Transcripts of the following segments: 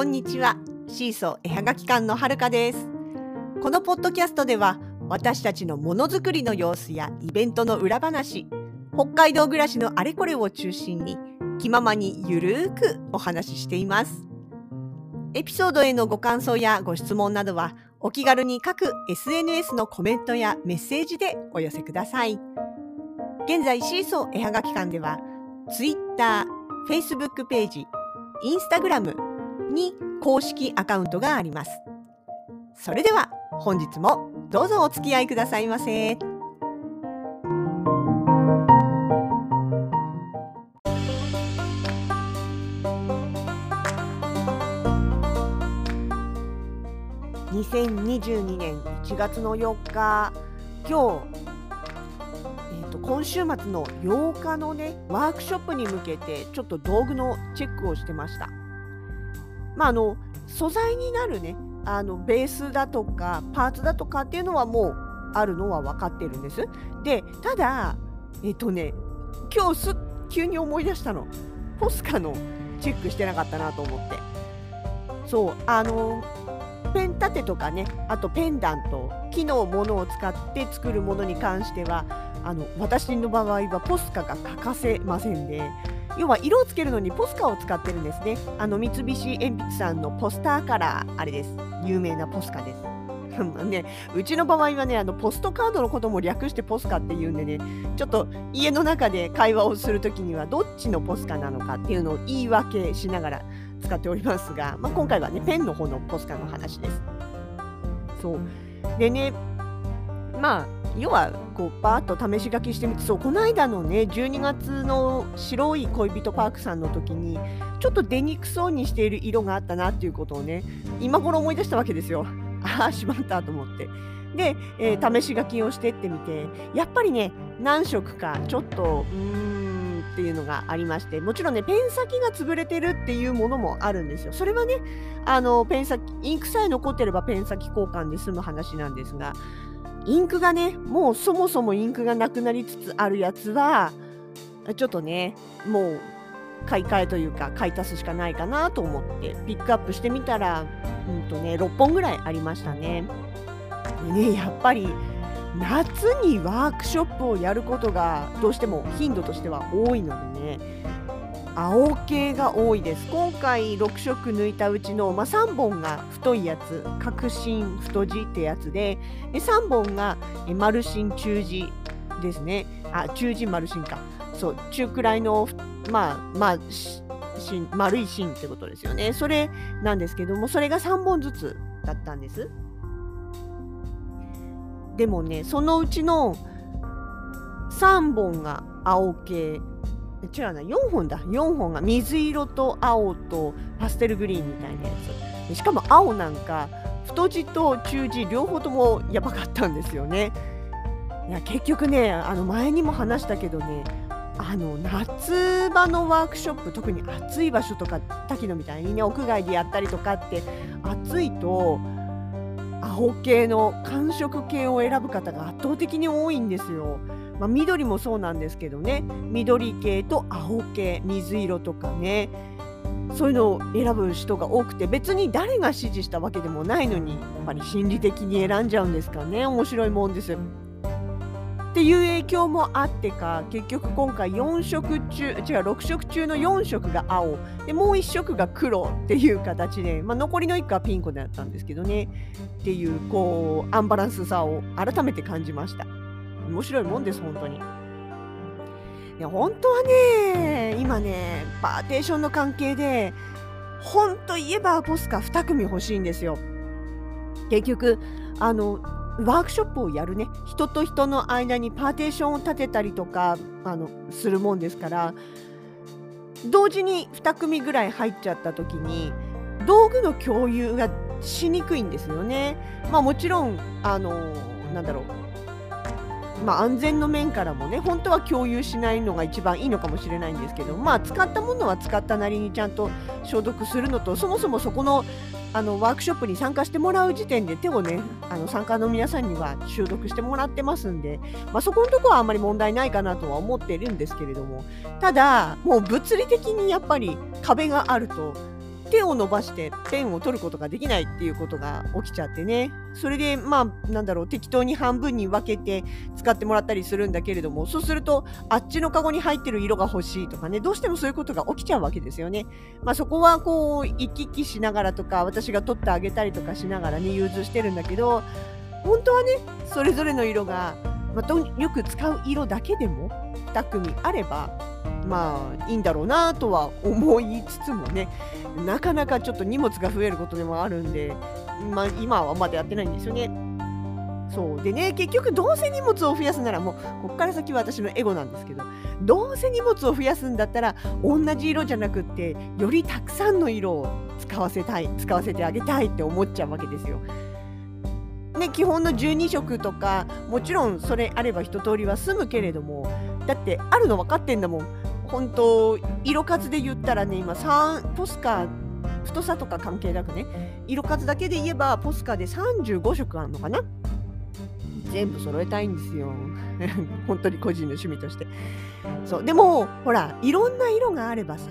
こんにちは。シーソー絵はがき館のはるかです。このポッドキャストでは私たちのものづくりの様子やイベントの裏話北海道暮らしのあれこれを中心に気ままにゆるーくお話ししています。エピソードへのご感想やご質問などはお気軽に各 SNS のコメントやメッセージでお寄せください。現在シーソー絵はがき館では Twitter、Facebook ページ、Instagram に公式アカウントがありますそれでは本日もどうぞお付き合いくださいませ。2022年1月の4日今日、えーと、今週末の8日のねワークショップに向けてちょっと道具のチェックをしてました。まあ、あの素材になるねあのベースだとかパーツだとかっていうのはもうあるのは分かってるんです。でただえっ、とね今日す急に思い出したのポスカのチェックしてなかったなと思ってそうあのペン立てとかねあとペンダント木のものを使って作るものに関してはあの私の場合はポスカが欠かせませんで、要は色をつけるのにポスカを使ってるんですね。あの三菱鉛筆さんのポスターカラーあれです。有名なポスカです。ね、うちの場合はねあのポストカードのことも略してポスカっていうんでねちょっと家の中で会話をするときにはどっちのポスカなのかっていうのを言い訳しながら使っておりますが、まあ、今回はねペンの方のポスカの話です。そう。でねまあ要はこうバーッと試し書きしてみてそうこの間のね12月の白い恋人パークさんの時にちょっと出にくそうにしている色があったなっていうことをね今頃思い出したわけですよ。ああしまったと思って。で、えー、試し書きをしてってみてやっぱりね何色かちょっとうーんっていうのがありましてもちろんねペン先が潰れてるっていうものもあるんですよそれはねあのペン先インクさえ残ってればペン先交換で済む話なんですがインクがねもうそもそもインクがなくなりつつあるやつはちょっとねもう買い替えというか買い足すしかないかなと思ってピックアップしてみたら、うんとね、6本ぐらいありましたね。でねやっぱり夏にワークショップをやることがどうしても頻度としては多いのでね青系が多いです。今回6色抜いたうちの、まあ、3本が太いやつ角芯太字ってやつでで3本が丸芯中字ですね。あ中字丸芯か。そう中くらいのまあまあ芯丸い芯ってことですよね。それなんですけどもそれが3本ずつだったんです。でもねそのうちの3本が青系違うな。4本だ。4本が水色と青とパステルグリーンみたいなやつ。しかも青なんか太字と中字両方ともやばかったんですよね。いや結局ねあの前にも話したけどねあの夏場のワークショップ特に暑い場所とか滝野みたいにね屋外でやったりとかって暑いと青系の寒色系を選ぶ方が圧倒的に多いんですよ。まあ、緑もそうなんですけどね。緑系と青系水色とかね。そういうのを選ぶ人が多くて別に誰が指示したわけでもないのにやっぱり心理的に選んじゃうんですかね。面白いもんです。っていう影響もあってか結局今回4色中違う6色中の4色が青。でもう1色が黒っていう形で、まあ、残りの1個はピンクだったんですけどね。っていうこうアンバランスさを改めて感じました。面白いもんです、本当に。いや、本当はね、今ね、パーテーションの関係で、本当言えばポスカ2組欲しいんですよ。結局、あの、ワークショップをやるね、人と人の間にパーテーションを立てたりとかあのするもんですから、同時に2組ぐらい入っちゃった時に、道具の共有がしにくいんですよね。まあもちろん、あの、なんだろう、まあ、安全の面からもね本当は共有しないのが一番いいのかもしれないんですけど、まあ、使ったものは使ったなりにちゃんと消毒するのとそもそもそこのあのワークショップに参加してもらう時点で手をねあの参加の皆さんには消毒してもらってますんで、まあ、そこのところはあんまり問題ないかなとは思ってるんですけれどもただもう物理的にやっぱり壁があると手を伸ばしてペンを取ることができないっていうことが起きちゃってねそれでまあなんだろう適当に半分に分けて使ってもらったりするんだけれどもそうするとあっちのカゴに入ってる色が欲しいとかねどうしてもそういうことが起きちゃうわけですよね。まあ、そこはこう行き来しながらとか私が取ってあげたりとかしながらね融通してるんだけど本当はねそれぞれの色が、まあ、よく使う色だけでも2組あればまあいいんだろうなとは思いつつもねなかなかちょっと荷物が増えることでもあるんで、まあ、今はまだやってないんですよね。そうでね結局どうせ荷物を増やすならもうここから先は私のエゴなんですけどどうせ荷物を増やすんだったら同じ色じゃなくってよりたくさんの色を使わせたい使わせてあげたいって思っちゃうわけですよ。ね、基本の12色とかもちろんそれあれば一通りは済むけれどもだってあるの分かってんだもん本当色数で言ったらね今3ポスカ太さとか関係なくね色数だけで言えばポスカで35色あるのかな？全部揃えたいんですよ。本当に個人の趣味として。そうでもほらいろんな色があればさ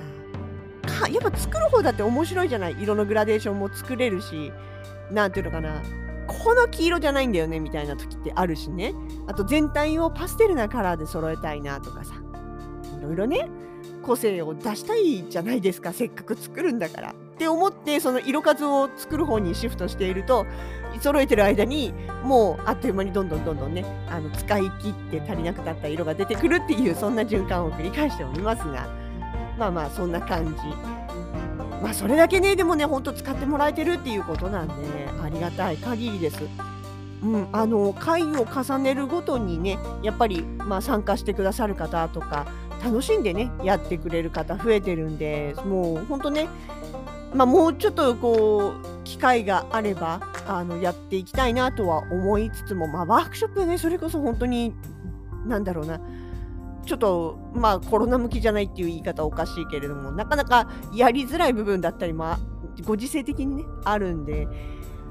やっぱ作る方だって面白いじゃない？色のグラデーションも作れるし何ていうのかな？この黄色じゃないんだよねみたいな時ってあるしね。あと全体をパステルなカラーで揃えたいなとかさ。いろいろね個性を出したいじゃないですかせっかく作るんだから。って思ってその色数を作る方にシフトしていると揃えてる間にもうあっという間にどんどんどんどんねあの使い切って足りなくなった色が出てくるっていうそんな循環を繰り返しておりますが。まあまあそんな感じ。まあそれだけねでもねほんと使ってもらえてるっていうことなんでねありがたい限りです。うん、あの会を重ねるごとにねやっぱり、まあ、参加してくださる方とか楽しんでねやってくれる方増えてるんでもうほんとね、まあ、もうちょっとこう機会があればあのやっていきたいなとは思いつつも、まあ、ワークショップねそれこそ本当になんだろうなちょっとまあコロナ向きじゃないっていう言い方おかしいけれどもなかなかやりづらい部分だったりまあご時世的にねあるんで、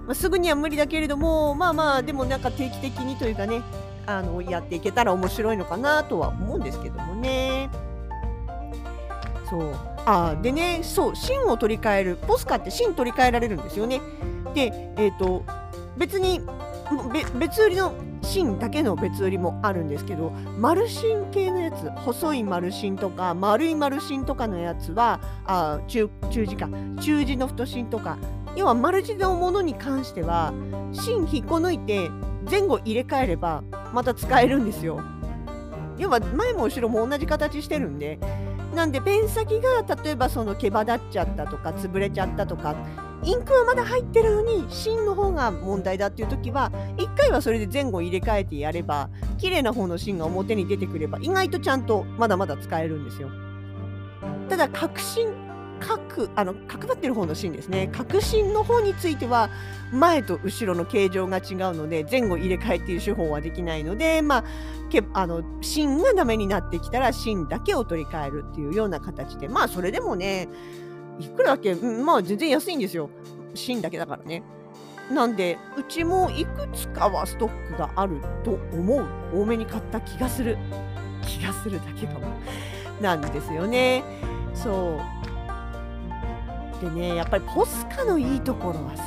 まあ、すぐには無理だけれどもまあまあでもなんか定期的にというかねあのやっていけたら面白いのかなとは思うんですけどもね。そうあでねそう芯を取り替えるポスカって芯取り替えられるんですよね。でえっ、ー、と別に別売りの芯だけの別売りもあるんですけど丸芯系のやつ細い丸芯とか丸い丸芯とかのやつはあ中中字か中字の太芯とか要は丸字のものに関しては芯引っこ抜いて前後入れ替えればまた使えるんですよ。要は前も後ろも同じ形してるんでなんでペン先が例えばその毛羽立っちゃったとか潰れちゃったとかインクはまだ入ってるのに芯の方が問題だっていう時は1回はそれで前後入れ替えてやれば綺麗な方の芯が表に出てくれば意外とちゃんとまだまだ使えるんですよ。ただ確信角あの角張ってる方の芯ですね角芯の方については前と後ろの形状が違うので前後入れ替えっていう手法はできないのでまあけあの芯がダメになってきたら芯だけを取り替えるっていうような形でまあそれでもねいくらだけ、ん、まあ全然安いんですよ。芯だけだからね。なんで、うちもいくつかはストックがあると思う。多めに買った気がする。気がするだけかも。なんですよね。そう。でね、やっぱりポスカのいいところはさ、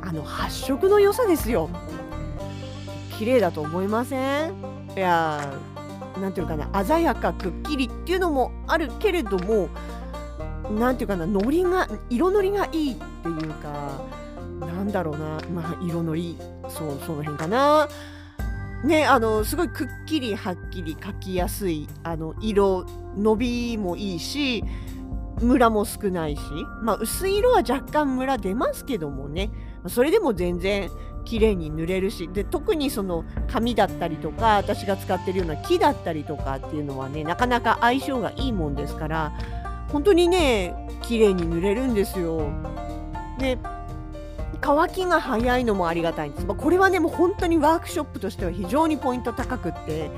あの発色の良さですよ。綺麗だと思いません？いやなんていうかな鮮やかくっきりっていうのもあるけれどもなんていうかな、のりが、色のりがいいっていうか、なんだろうな、まあ、色のり、そう、その辺かな。ね、あの、すごいくっきりはっきり描きやすい、あの、色、伸びもいいし、ムラも少ないし、まあ、薄い色は若干ムラ出ますけどもね、それでも全然綺麗に塗れるしで特にその紙だったりとか私が使ってるような木だったりとかっていうのはねなかなか相性がいいもんですから本当にね綺麗に塗れるんですよ。で乾きが早いのもありがたいんです。まあ、これはねもう本当にワークショップとしては非常にポイント高くって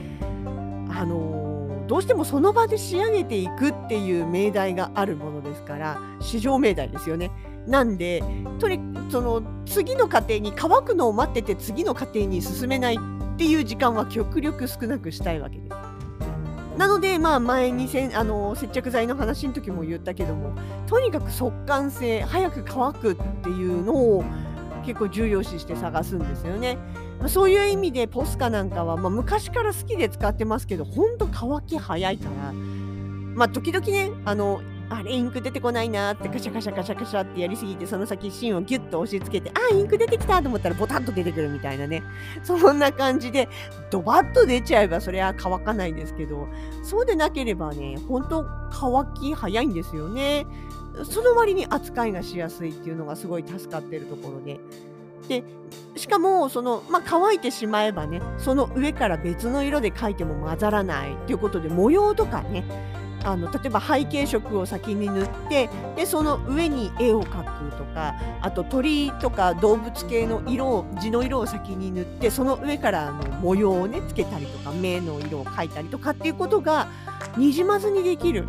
あのー、どうしてもその場で仕上げていくっていう命題があるものですから市場命題ですよね。なんでとにその次の過程に乾くのを待ってて次の過程に進めないっていう時間は極力少なくしたいわけです。なので、まあ、前にせんあの接着剤の話の時も言ったけどもとにかく速乾性早く乾くっていうのを結構重要視して探すんですよね。まあ、そういう意味でポスカなんかは、まあ、昔から好きで使ってますけどほんと乾き早いから。まあ時々ねあのあれインク出てこないなってカシャカシャカシャカシャってやりすぎてその先芯をギュッと押し付けてあインク出てきたと思ったらボタンと出てくるみたいなね。そんな感じでドバッと出ちゃえばそれは乾かないんですけどそうでなければねほんと乾き早いんですよね。その割に扱いがしやすいっていうのがすごい助かってるところで。でしかもその、まあ、乾いてしまえばねその上から別の色で描いても混ざらないっていうことで模様とかねあの例えば背景色を先に塗ってでその上に絵を描くとかあと鳥とか動物系の色を地の色を先に塗ってその上からあの模様をねつけたりとか目の色を描いたりとかっていうことがにじまずにできる。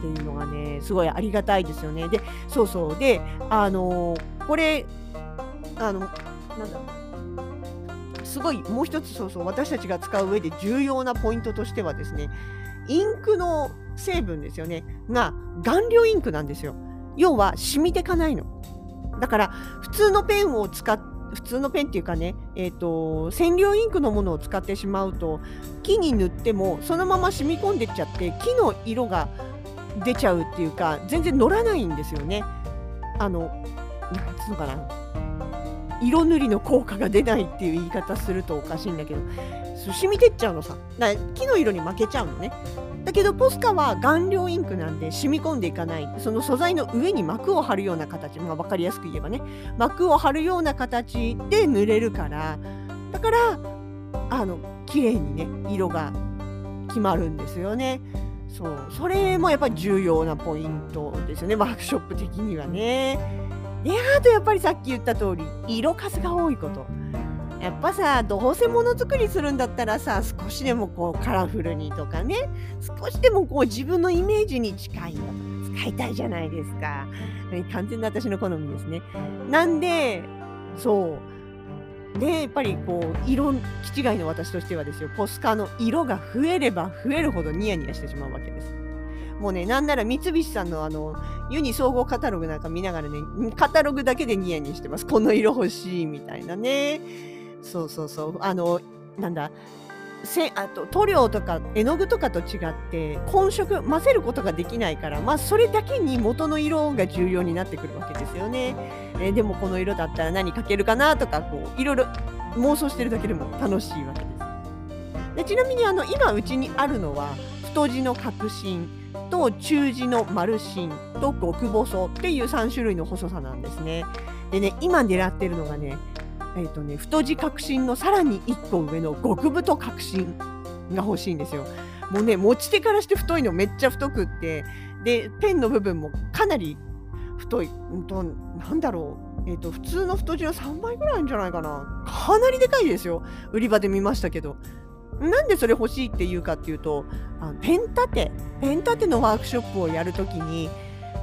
っていうのがねすごいありがたいですよね。でそうそう。であのこれあのなんだ。すごいもう一つそうそう。私たちが使う上で重要なポイントとしてはですねインクの成分ですよね。が顔料インクなんですよ。要は染みてかないの。だから普通のペンを使っ普通のペンっていうかね、えーと、染料インクのものを使ってしまうと木に塗ってもそのまま染み込んでっちゃって木の色が出ちゃうっていうか全然乗らないんですよね。あのなんつうのかな。色塗りの効果が出ないっていう言い方するとおかしいんだけど。染みてっちゃうのさ。だ木の色に負けちゃうのね。だけどポスカは顔料インクなんで染み込んでいかない。その素材の上に膜を張るような形、まあ、分かりやすく言えばね。膜を張るような形で塗れるから。だからあの綺麗にね色が決まるんですよね。そうそれもやっぱり重要なポイントですよねワークショップ的にはね。であとやっぱりさっき言った通り色数が多いこと。やっぱさどうせものづくりするんだったらさ少しでもこうカラフルにとかね少しでもこう自分のイメージに近いの使いたいじゃないですか。完全な私の好みですね。なんでそうでやっぱりこう色気違いの私としてはですよポスカの色が増えれば増えるほどニヤニヤしてしまうわけです。もうねなんなら三菱さんのあのユニ総合カタログなんか見ながらねカタログだけでニヤニヤしてますこの色欲しいみたいなねそうそうそう。あの、なんだ、せあと塗料とか絵の具とかと違って混色混ぜることができないから、まあ、それだけに元の色が重要になってくるわけですよね。えー、でもこの色だったら何かけるかなとかこういろいろ妄想してるだけでも楽しいわけです。でちなみにあの今うちにあるのは太字の角芯と中字の丸芯と極細っていう3種類の細さなんですね。でね今狙ってるのがねえーとね、太字革新のさらに1個上の極太革新が欲しいんですよ。もうね持ち手からして太いのめっちゃ太くってでペンの部分もかなり太い、うんと、なんだろう、えーと、普通の太字の3倍ぐらいんじゃないかな。かなりでかいですよ。売り場で見ましたけど。なんでそれ欲しいっていうかっていうとあペン立て。ペン立てのワークショップをやるときに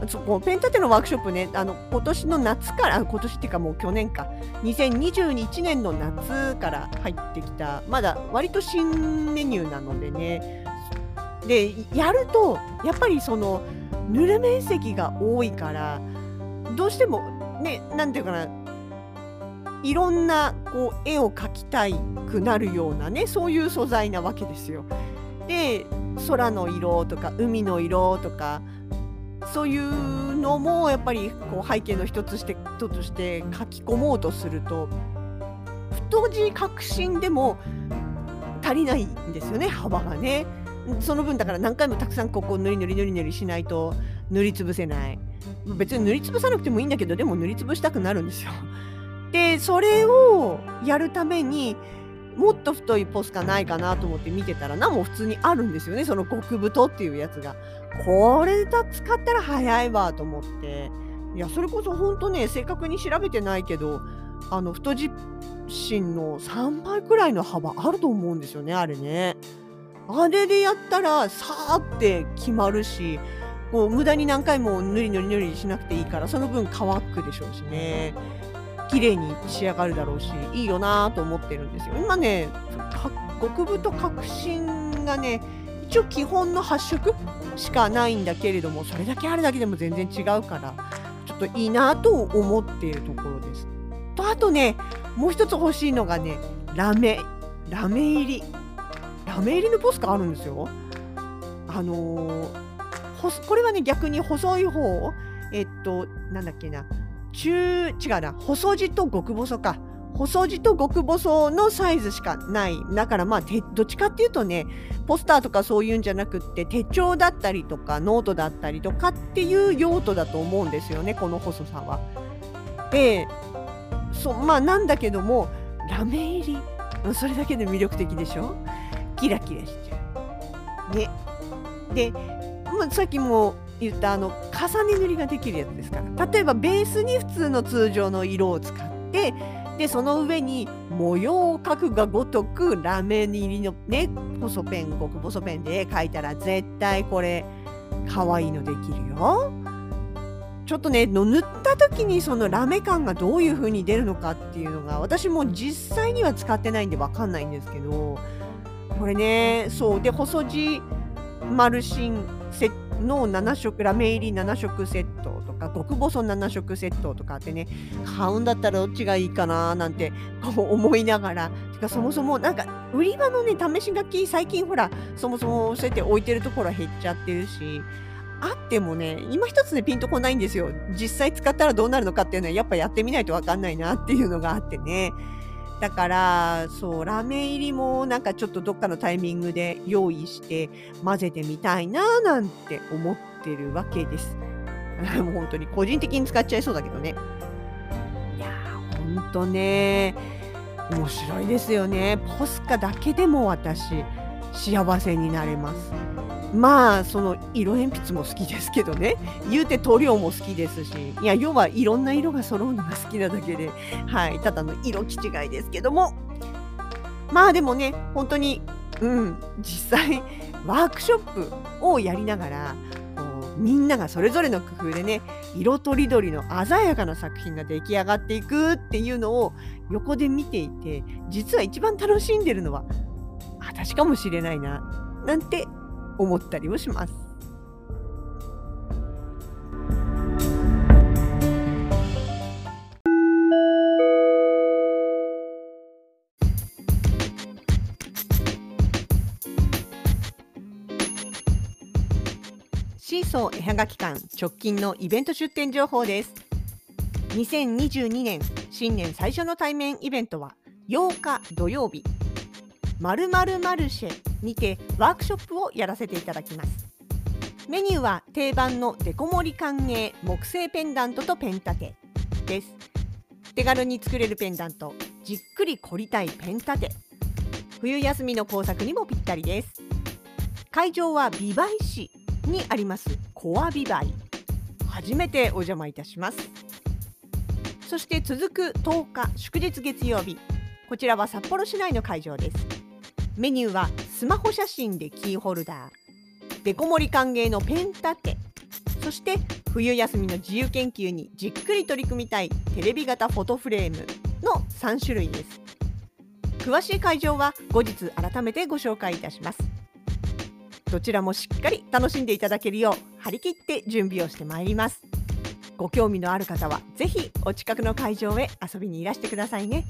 そこペン立てのワークショップねあの今年の夏から今年っていうかもう去年か。2021年の夏から入ってきた。まだ割と新メニューなのでね。でやるとやっぱりその塗る面積が多いからどうしてもね何て言うかないろんなこう絵を描きたいくなるようなねそういう素材なわけですよ。で空の色とか海の色とかそういうのもやっぱりこう背景の一つして一つして書き込もうとすると太字革新でも足りないんですよね幅がね。その分だから何回もたくさんここ塗り塗り塗り塗りしないと塗りつぶせない。別に塗りつぶさなくてもいいんだけどでも塗りつぶしたくなるんですよ。でそれをやるためにもっと太いポスカないかなと思って見てたら何も普通にあるんですよねその極太っていうやつがこれだ使ったら早いわと思っていやそれこそ本当ね正確に調べてないけどあの太字芯の3倍くらいの幅あると思うんですよねあれねあれでやったらさーって決まるしこう無駄に何回も塗り塗り塗りしなくていいからその分乾くでしょうしね。綺麗に仕上がるだろうしいいよなと思ってるんですよ。今ね極太革新がね一応基本の8色しかないんだけれどもそれだけあるだけでも全然違うからちょっといいなと思っているところです。とあとねもう一つ欲しいのがねラメ。ラメ入り。ラメ入りのポスカあるんですよ。あのー、これはね逆に細い方えっとなんだっけな。中違うな。細字と極細か。細字と極細のサイズしかない。だからまあどっちかっていうとねポスターとかそういうんじゃなくって手帳だったりとかノートだったりとかっていう用途だと思うんですよねこの細さは。でそまあなんだけどもラメ入り。それだけで魅力的でしょ？キラキラしちゃう。ね。で、まあ、さっきも言ったあの重ね塗りができるやつですから例えばベースに普通の通常の色を使ってでその上に模様を描くがごとくラメ入りのね細ペン極細ペンで描いたら絶対これ可愛いのできるよ。ちょっとね塗った時にそのラメ感がどういう風に出るのかっていうのが私も実際には使ってないんで分かんないんですけどこれねそう。で細字マルシンセの7色ラメ入り7色セットとか極細7色セットとかってね買うんだったらどっちがいいかななんてこう思いながら。てかそもそもなんか売り場のね試し書き最近ほらそもそもそうやって置いてるところは減っちゃってるし。あってもね今一つねピンとこないんですよ。実際使ったらどうなるのかっていうのはやっぱやってみないと分かんないなっていうのがあってね。だからそうラメ入りもなんかちょっとどっかのタイミングで用意して混ぜてみたいななんて思ってるわけです。もう本当に個人的に使っちゃいそうだけどね。いやーほんとね面白いですよね。ポスカだけでも私幸せになれます。まあその色鉛筆も好きですけどね。言うて塗料も好きですし。いや要はいろんな色が揃うのが好きなだけで。はい。ただの色気違いですけども。まあでもね本当にうん。実際ワークショップをやりながらみんながそれぞれの工夫でね色とりどりの鮮やかな作品が出来上がっていくっていうのを横で見ていて実は一番楽しんでるのは私かもしれないな。なんて思ったりもします。シーソー絵はがき館直近のイベント出店情報です。2022年新年最初の対面イベントは8日土曜日まるマルシェにてワークショップをやらせていただきます。メニューは定番のデコ盛り歓迎木製ペンダントとペン立てです。手軽に作れるペンダントじっくり凝りたいペン立て。冬休みの工作にもぴったりです。会場は美唄市にありますコア美唄。初めてお邪魔いたします。そして続く10日祝日月曜日。こちらは札幌市内の会場です。メニューはスマホ写真でキーホルダー。デコ盛り歓迎のペン立て。そして冬休みの自由研究にじっくり取り組みたい。テレビ型フォトフレームの3種類です。詳しい会場は後日改めてご紹介いたします。どちらもしっかり楽しんでいただけるよう張り切って準備をしてまいります。ご興味のある方はぜひお近くの会場へ遊びにいらしてくださいね。